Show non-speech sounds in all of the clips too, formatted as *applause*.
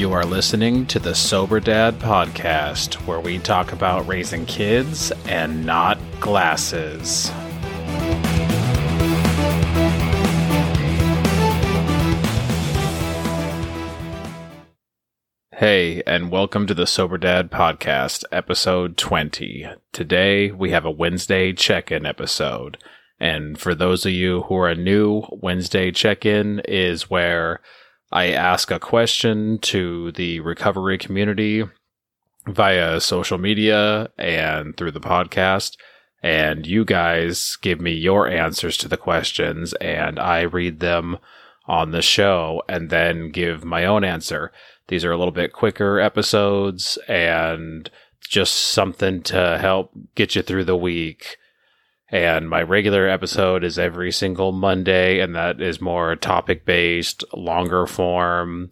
You are listening to the Sober Dad podcast, where we talk about raising kids and not glasses. Hey, and welcome to the Sober Dad podcast, episode 20. Today we have a Wednesday check in episode. And for those of you who are new, Wednesday check in is where I ask a question to the recovery community via social media and through the podcast. And you guys give me your answers to the questions, and I read them on the show and then give my own answer. These are a little bit quicker episodes and just something to help get you through the week. And my regular episode is every single Monday, and that is more topic based, longer form.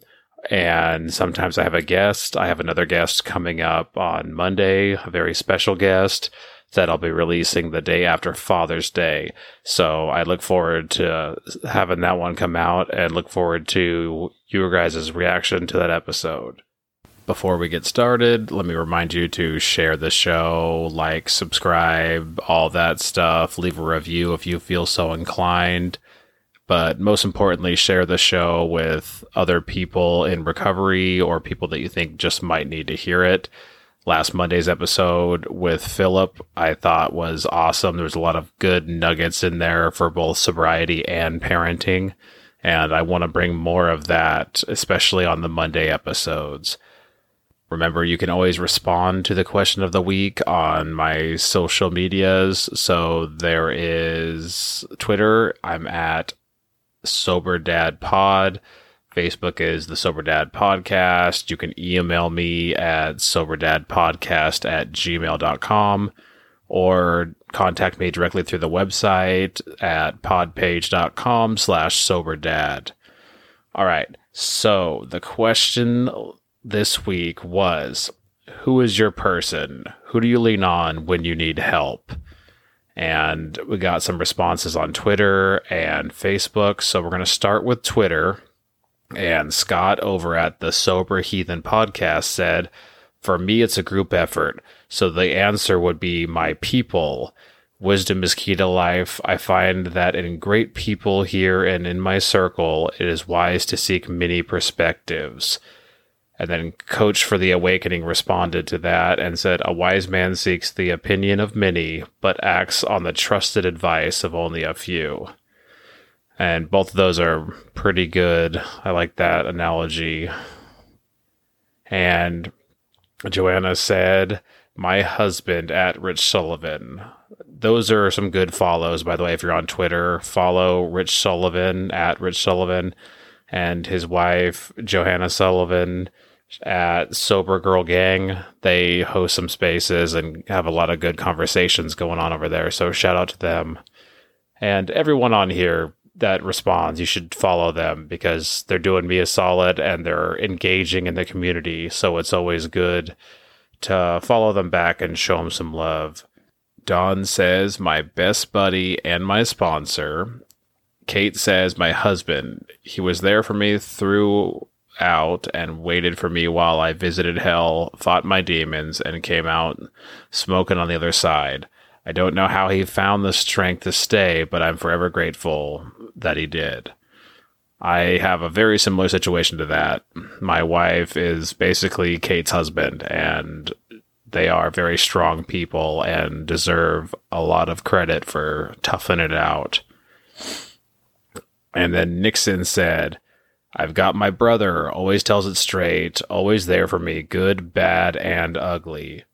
And sometimes I have a guest. I have another guest coming up on Monday, a very special guest that I'll be releasing the day after Father's Day. So I look forward to having that one come out and look forward to your guys' reaction to that episode. Before we get started, let me remind you to share the show, like, subscribe, all that stuff. Leave a review if you feel so inclined. But most importantly, share the show with other people in recovery or people that you think just might need to hear it last Monday's episode with Philip, I thought was awesome. There was a lot of good nuggets in there for both sobriety and parenting. And I want to bring more of that, especially on the Monday episodes. Remember, you can always respond to the question of the week on my social medias. So there is Twitter. I'm at Sober Dad Pod. Facebook is the Sober Dad Podcast. You can email me at soberdadpodcast at gmail.com or contact me directly through the website at podpage.com slash soberdad. All right. So the question this week was who is your person? Who do you lean on when you need help? And we got some responses on Twitter and Facebook. So we're going to start with Twitter and Scott over at the Sober Heathen podcast said, For me, it's a group effort. So the answer would be my people. Wisdom is key to life. I find that in great people here and in my circle, it is wise to seek many perspectives. And then Coach for the Awakening responded to that and said, A wise man seeks the opinion of many, but acts on the trusted advice of only a few and both of those are pretty good. I like that analogy. And Joanna said, "My husband at Rich Sullivan." Those are some good follows, by the way. If you're on Twitter, follow Rich Sullivan at Rich Sullivan, and his wife Johanna Sullivan at Sober Girl Gang. They host some spaces and have a lot of good conversations going on over there. So shout out to them. And everyone on here that responds, you should follow them because they're doing me a solid and they're engaging in the community. So it's always good to follow them back and show them some love. Don says, my best buddy and my sponsor. Kate says, my husband. He was there for me throughout and waited for me while I visited hell, fought my demons, and came out smoking on the other side. I don't know how he found the strength to stay, but I'm forever grateful that he did. I have a very similar situation to that. My wife is basically Kate's husband, and they are very strong people and deserve a lot of credit for toughing it out. And then Nixon said, I've got my brother, always tells it straight, always there for me, good, bad, and ugly.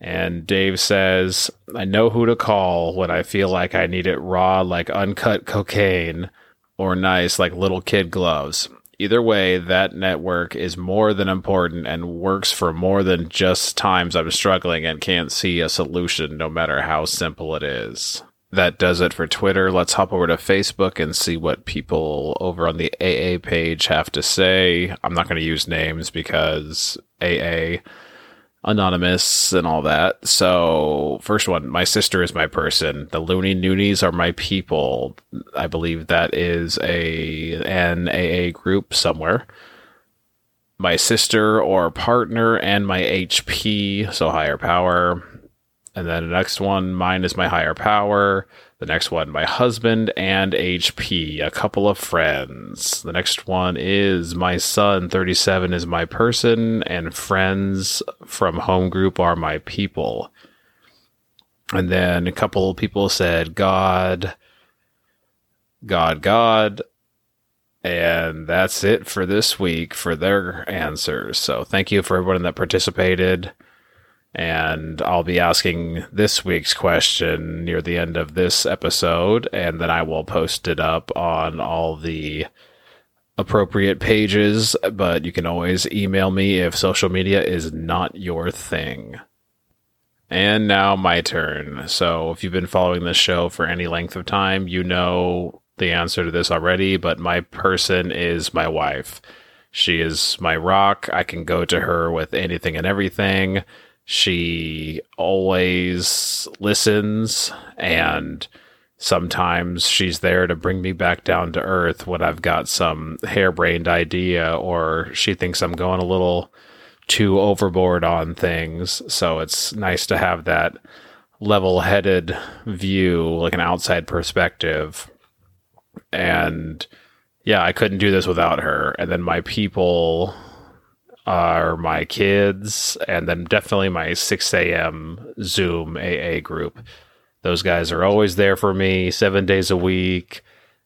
And Dave says, I know who to call when I feel like I need it raw, like uncut cocaine, or nice, like little kid gloves. Either way, that network is more than important and works for more than just times I'm struggling and can't see a solution, no matter how simple it is. That does it for Twitter. Let's hop over to Facebook and see what people over on the AA page have to say. I'm not going to use names because AA anonymous and all that. So, first one, my sister is my person. The Loony Noonies are my people. I believe that is a an AA group somewhere. my sister or partner, and my HP, so higher power. And then the next one, mine is my higher power. The next one, my husband and HP, a couple of friends. The next one is my son, 37 is my person, and friends from home group are my people. And then a couple of people said God, God, God. And that's it for this week for their answers. So thank you for everyone that participated. And I'll be asking this week's question near the end of this episode, and then I will post it up on all the appropriate pages. But you can always email me if social media is not your thing. And now my turn. So if you've been following this show for any length of time, you know the answer to this already, but my person is my wife. She is my rock. I can go to her with anything and everything. She always listens and sometimes she's there to bring me back down to earth when I've got some harebrained idea or she thinks I'm going a little too overboard on things. So it's nice to have that level headed view, like an outside perspective. And yeah, I couldn't do this without her. And then my people are my kids, and then definitely my 6 a.m. Zoom AA group. Those guys are always there for me seven days a week,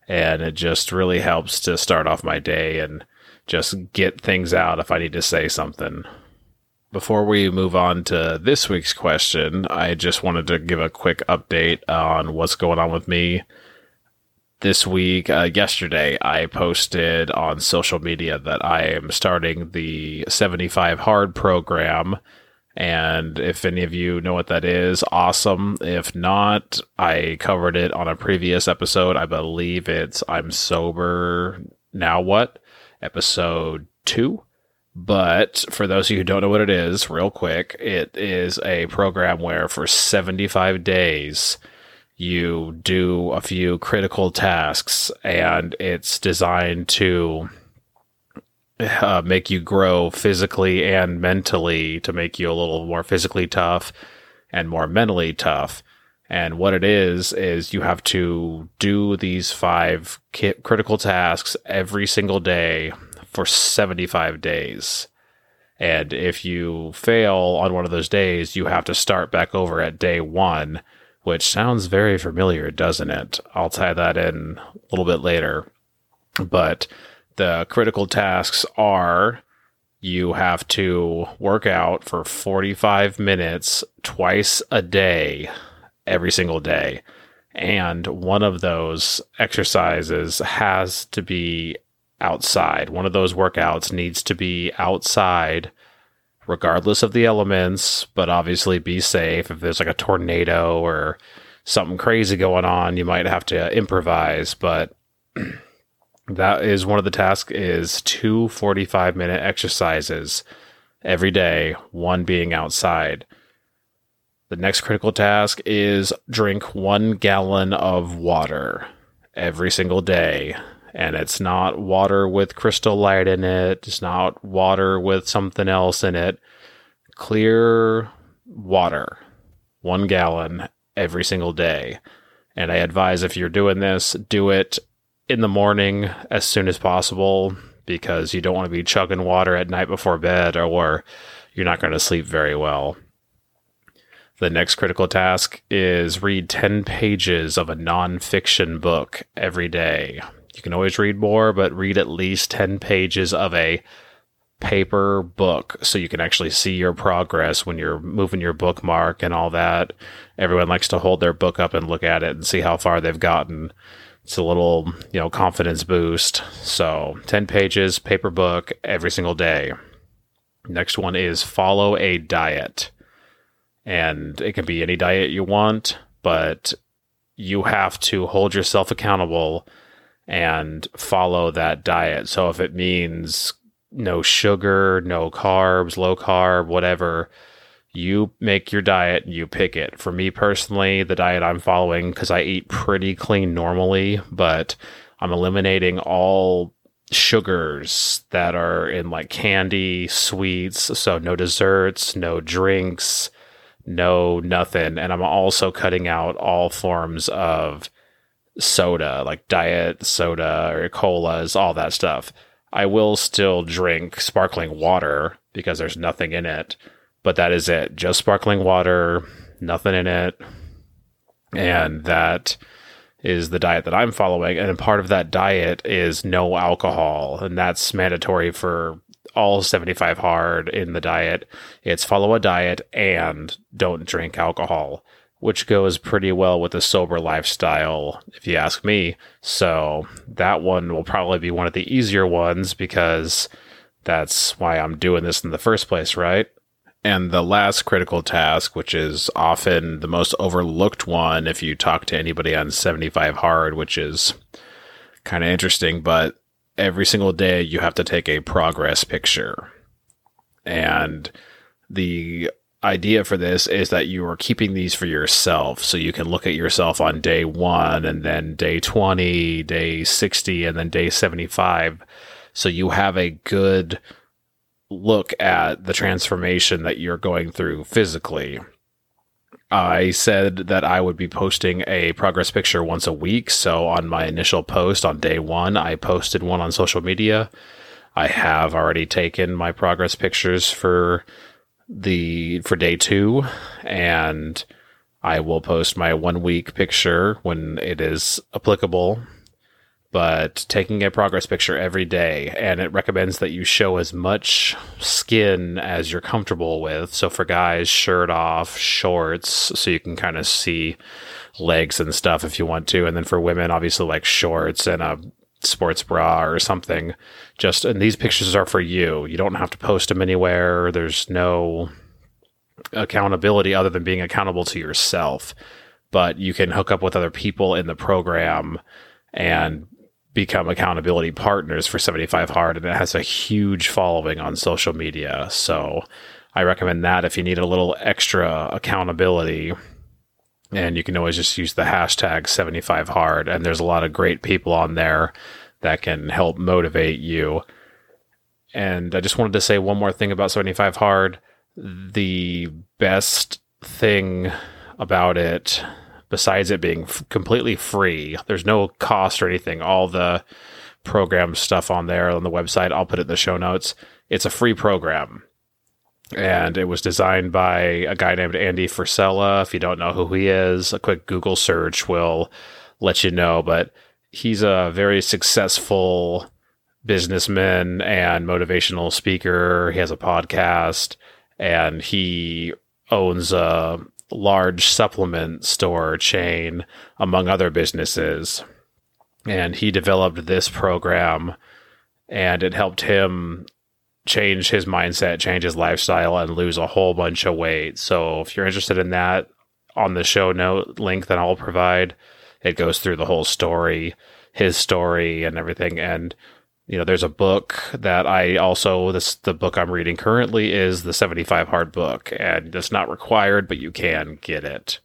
and it just really helps to start off my day and just get things out if I need to say something. Before we move on to this week's question, I just wanted to give a quick update on what's going on with me this week, uh, yesterday, I posted on social media that I am starting the 75 Hard program. And if any of you know what that is, awesome. If not, I covered it on a previous episode. I believe it's I'm Sober Now What? Episode two. But for those of you who don't know what it is, real quick, it is a program where for 75 days, you do a few critical tasks and it's designed to uh, make you grow physically and mentally to make you a little more physically tough and more mentally tough. And what it is, is you have to do these five critical tasks every single day for 75 days. And if you fail on one of those days, you have to start back over at day one which sounds very familiar, doesn't it? I'll tie that in a little bit later. But the critical tasks are you have to work out for 45 minutes twice a day, every single day. And one of those exercises has to be outside. One of those workouts needs to be outside regardless of the elements, but obviously be safe. If there's like a tornado or something crazy going on, you might have to improvise, but *clears throat* that is one of the tasks is two 45 minute exercises every day, one being outside. The next critical task is drink one gallon of water every single day and it's not water with crystal light in it. It's not water with something else in it. Clear water, one gallon every single day. And I advise if you're doing this, do it in the morning as soon as possible because you don't want to be chugging water at night before bed or you're not going to sleep very well. The next critical task is read 10 pages of a nonfiction book every day. You can always read more, but read at least 10 pages of a paper book so you can actually see your progress when you're moving your bookmark and all that. Everyone likes to hold their book up and look at it and see how far they've gotten. It's a little, you know, confidence boost. So, 10 pages, paper book every single day. Next one is follow a diet. And it can be any diet you want, but you have to hold yourself accountable and follow that diet. So if it means no sugar, no carbs, low carb, whatever, you make your diet and you pick it. For me personally, the diet I'm following, because I eat pretty clean normally, but I'm eliminating all sugars that are in like candy, sweets, so no desserts, no drinks, no nothing. And I'm also cutting out all forms of soda, like diet soda or colas, all that stuff. I will still drink sparkling water because there's nothing in it, but that is it. Just sparkling water, nothing in it. And that is the diet that I'm following. And part of that diet is no alcohol, and that's mandatory for all 75 hard in the diet. It's follow a diet and don't drink alcohol, which goes pretty well with the sober lifestyle, if you ask me. So that one will probably be one of the easier ones because that's why I'm doing this in the first place, right? And the last critical task, which is often the most overlooked one if you talk to anybody on 75 hard, which is kind of interesting, but every single day you have to take a progress picture. And the idea for this is that you are keeping these for yourself. So you can look at yourself on day one and then day 20, day 60, and then day 75. So you have a good look at the transformation that you're going through physically. I said that I would be posting a progress picture once a week. So on my initial post on day one, I posted one on social media. I have already taken my progress pictures for the for day two, and I will post my one week picture when it is applicable. But taking a progress picture every day and it recommends that you show as much skin as you're comfortable with. So for guys shirt off shorts so you can kind of see legs and stuff if you want to. And then for women obviously like shorts and a sports bra or something just and these pictures are for you you don't have to post them anywhere there's no accountability other than being accountable to yourself but you can hook up with other people in the program and become accountability partners for 75 Hard, and it has a huge following on social media. So I recommend that if you need a little extra accountability. And you can always just use the hashtag 75 Hard, and there's a lot of great people on there that can help motivate you. And I just wanted to say one more thing about 75 Hard. The best thing about it besides it being f- completely free. There's no cost or anything. All the program stuff on there on the website, I'll put it in the show notes. It's a free program. And it was designed by a guy named Andy Frisella. If you don't know who he is, a quick Google search will let you know. But he's a very successful businessman and motivational speaker. He has a podcast and he owns a large supplement store chain, among other businesses. And he developed this program, and it helped him change his mindset, change his lifestyle, and lose a whole bunch of weight. So, if you're interested in that, on the show note link that I'll provide, it goes through the whole story, his story, and everything. And you know, there's a book that I also this the book I'm reading currently is the 75 hard book, and it's not required, but you can get it.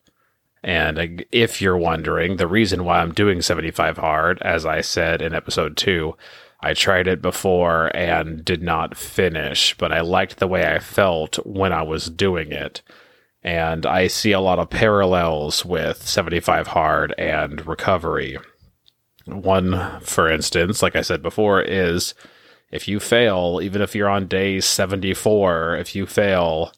And if you're wondering, the reason why I'm doing 75 hard, as I said in episode two, I tried it before and did not finish, but I liked the way I felt when I was doing it. And I see a lot of parallels with 75 hard and recovery. One, for instance, like I said before, is if you fail, even if you're on day 74, if you fail,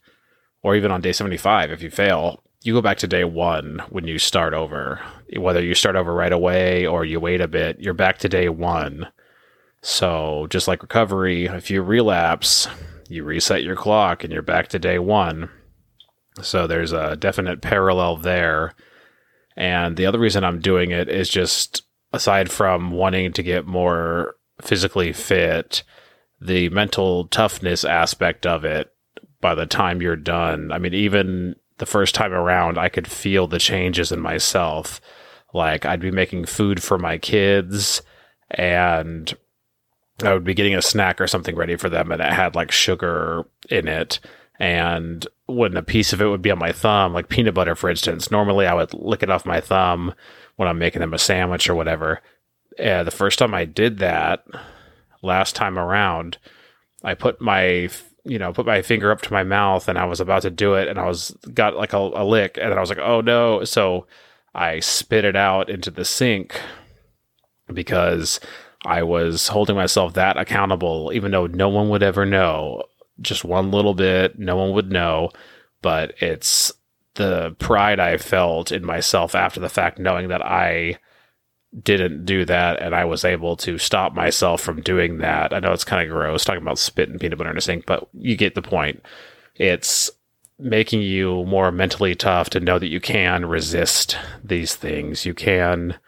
or even on day 75, if you fail, you go back to day one when you start over. Whether you start over right away or you wait a bit, you're back to day one. So, just like recovery, if you relapse, you reset your clock and you're back to day one. So, there's a definite parallel there. And the other reason I'm doing it is just aside from wanting to get more physically fit, the mental toughness aspect of it by the time you're done. I mean, even the first time around, I could feel the changes in myself. Like I'd be making food for my kids and I would be getting a snack or something ready for them and it had like sugar in it. And when a piece of it would be on my thumb, like peanut butter, for instance, normally I would lick it off my thumb when I'm making them a sandwich or whatever. The first time I did that, last time around, I put my you know put my finger up to my mouth and I was about to do it and I was got like a, a lick and I was like oh no so I spit it out into the sink because I was holding myself that accountable even though no one would ever know just one little bit no one would know but it's the pride I felt in myself after the fact knowing that I didn't do that and I was able to stop myself from doing that. I know it's kind of gross talking about spit and peanut butter in a sink, but you get the point. It's making you more mentally tough to know that you can resist these things. You can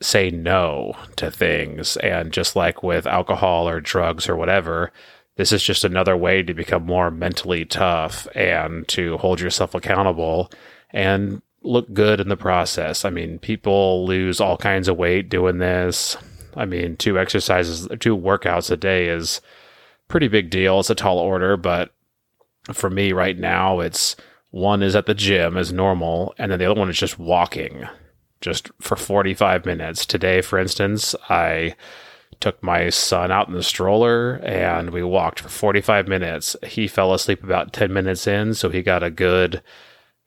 say no to things. And just like with alcohol or drugs or whatever, this is just another way to become more mentally tough and to hold yourself accountable and look good in the process. I mean, people lose all kinds of weight doing this. I mean, two exercises, two workouts a day is pretty big deal. It's a tall order, but for me right now, it's one is at the gym as normal, and then the other one is just walking, just for 45 minutes. Today, for instance, I took my son out in the stroller and we walked for 45 minutes. He fell asleep about 10 minutes in, so he got a good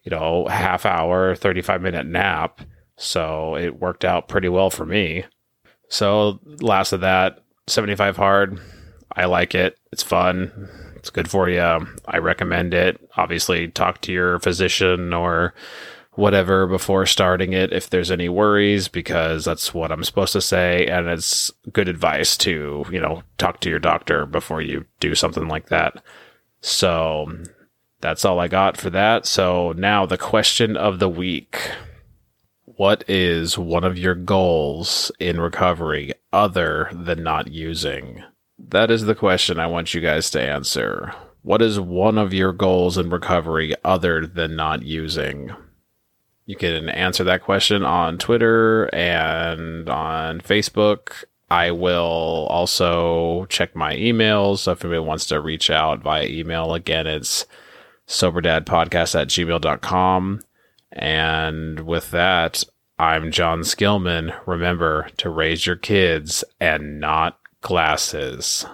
you know, half hour, 35 minute nap. So it worked out pretty well for me. So last of that, 75 hard. I like it. It's fun. It's good for you. I recommend it. Obviously, talk to your physician or whatever before starting it if there's any worries because that's what I'm supposed to say and it's good advice to, you know, talk to your doctor before you do something like that. So, that's all I got for that. So now the question of the week. What is one of your goals in recovery other than not using? That is the question I want you guys to answer. What is one of your goals in recovery other than not using? You can answer that question on Twitter and on Facebook. I will also check my emails. So if anybody wants to reach out via email, again, it's soberdadpodcast at gmail.com. And with that, I'm Jon Skillman. Remember to raise your kids and not glasses.